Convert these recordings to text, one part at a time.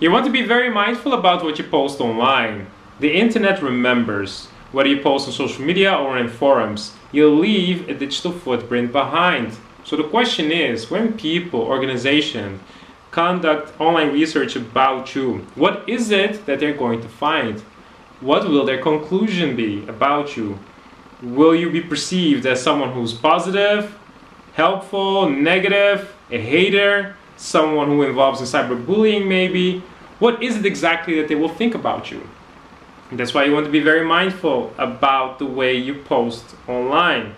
You want to be very mindful about what you post online. The internet remembers. Whether you post on social media or in forums, you'll leave a digital footprint behind. So the question is, when people, organizations, conduct online research about you, what is it that they're going to find? What will their conclusion be about you? Will you be perceived as someone who's positive, helpful, negative, a hater, someone who involves in cyberbullying maybe? What is it exactly that they will think about you? And that's why you want to be very mindful about the way you post online.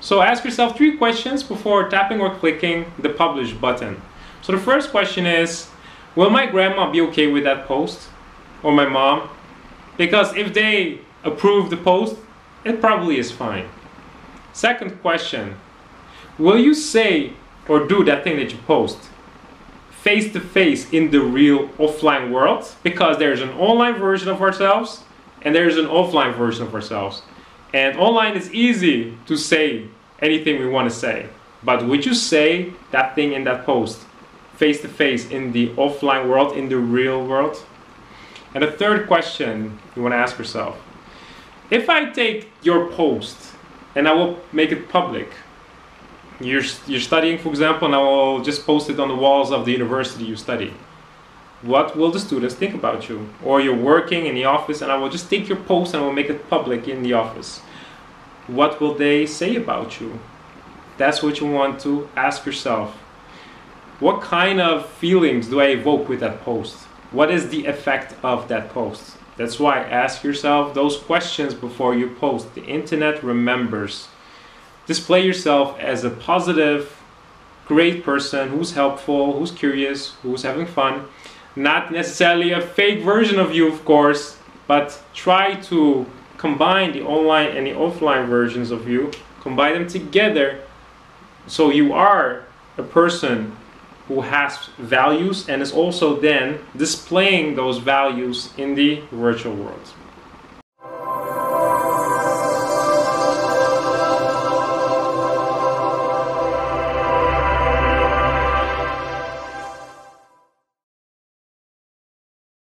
So ask yourself three questions before tapping or clicking the publish button. So the first question is Will my grandma be okay with that post? Or my mom? Because if they approve the post, it probably is fine. Second question Will you say or do that thing that you post face to face in the real offline world because there's an online version of ourselves and there's an offline version of ourselves. And online is easy to say anything we want to say. But would you say that thing in that post face to face in the offline world, in the real world? And the third question you want to ask yourself if I take your post and I will make it public, you're, you're studying, for example, and I will just post it on the walls of the university you study. What will the students think about you? Or you're working in the office and I will just take your post and I will make it public in the office. What will they say about you? That's what you want to ask yourself. What kind of feelings do I evoke with that post? What is the effect of that post? That's why ask yourself those questions before you post. The internet remembers display yourself as a positive, great person who's helpful, who's curious, who's having fun. Not necessarily a fake version of you, of course, but try to combine the online and the offline versions of you, combine them together so you are a person who has values and is also then displaying those values in the virtual world.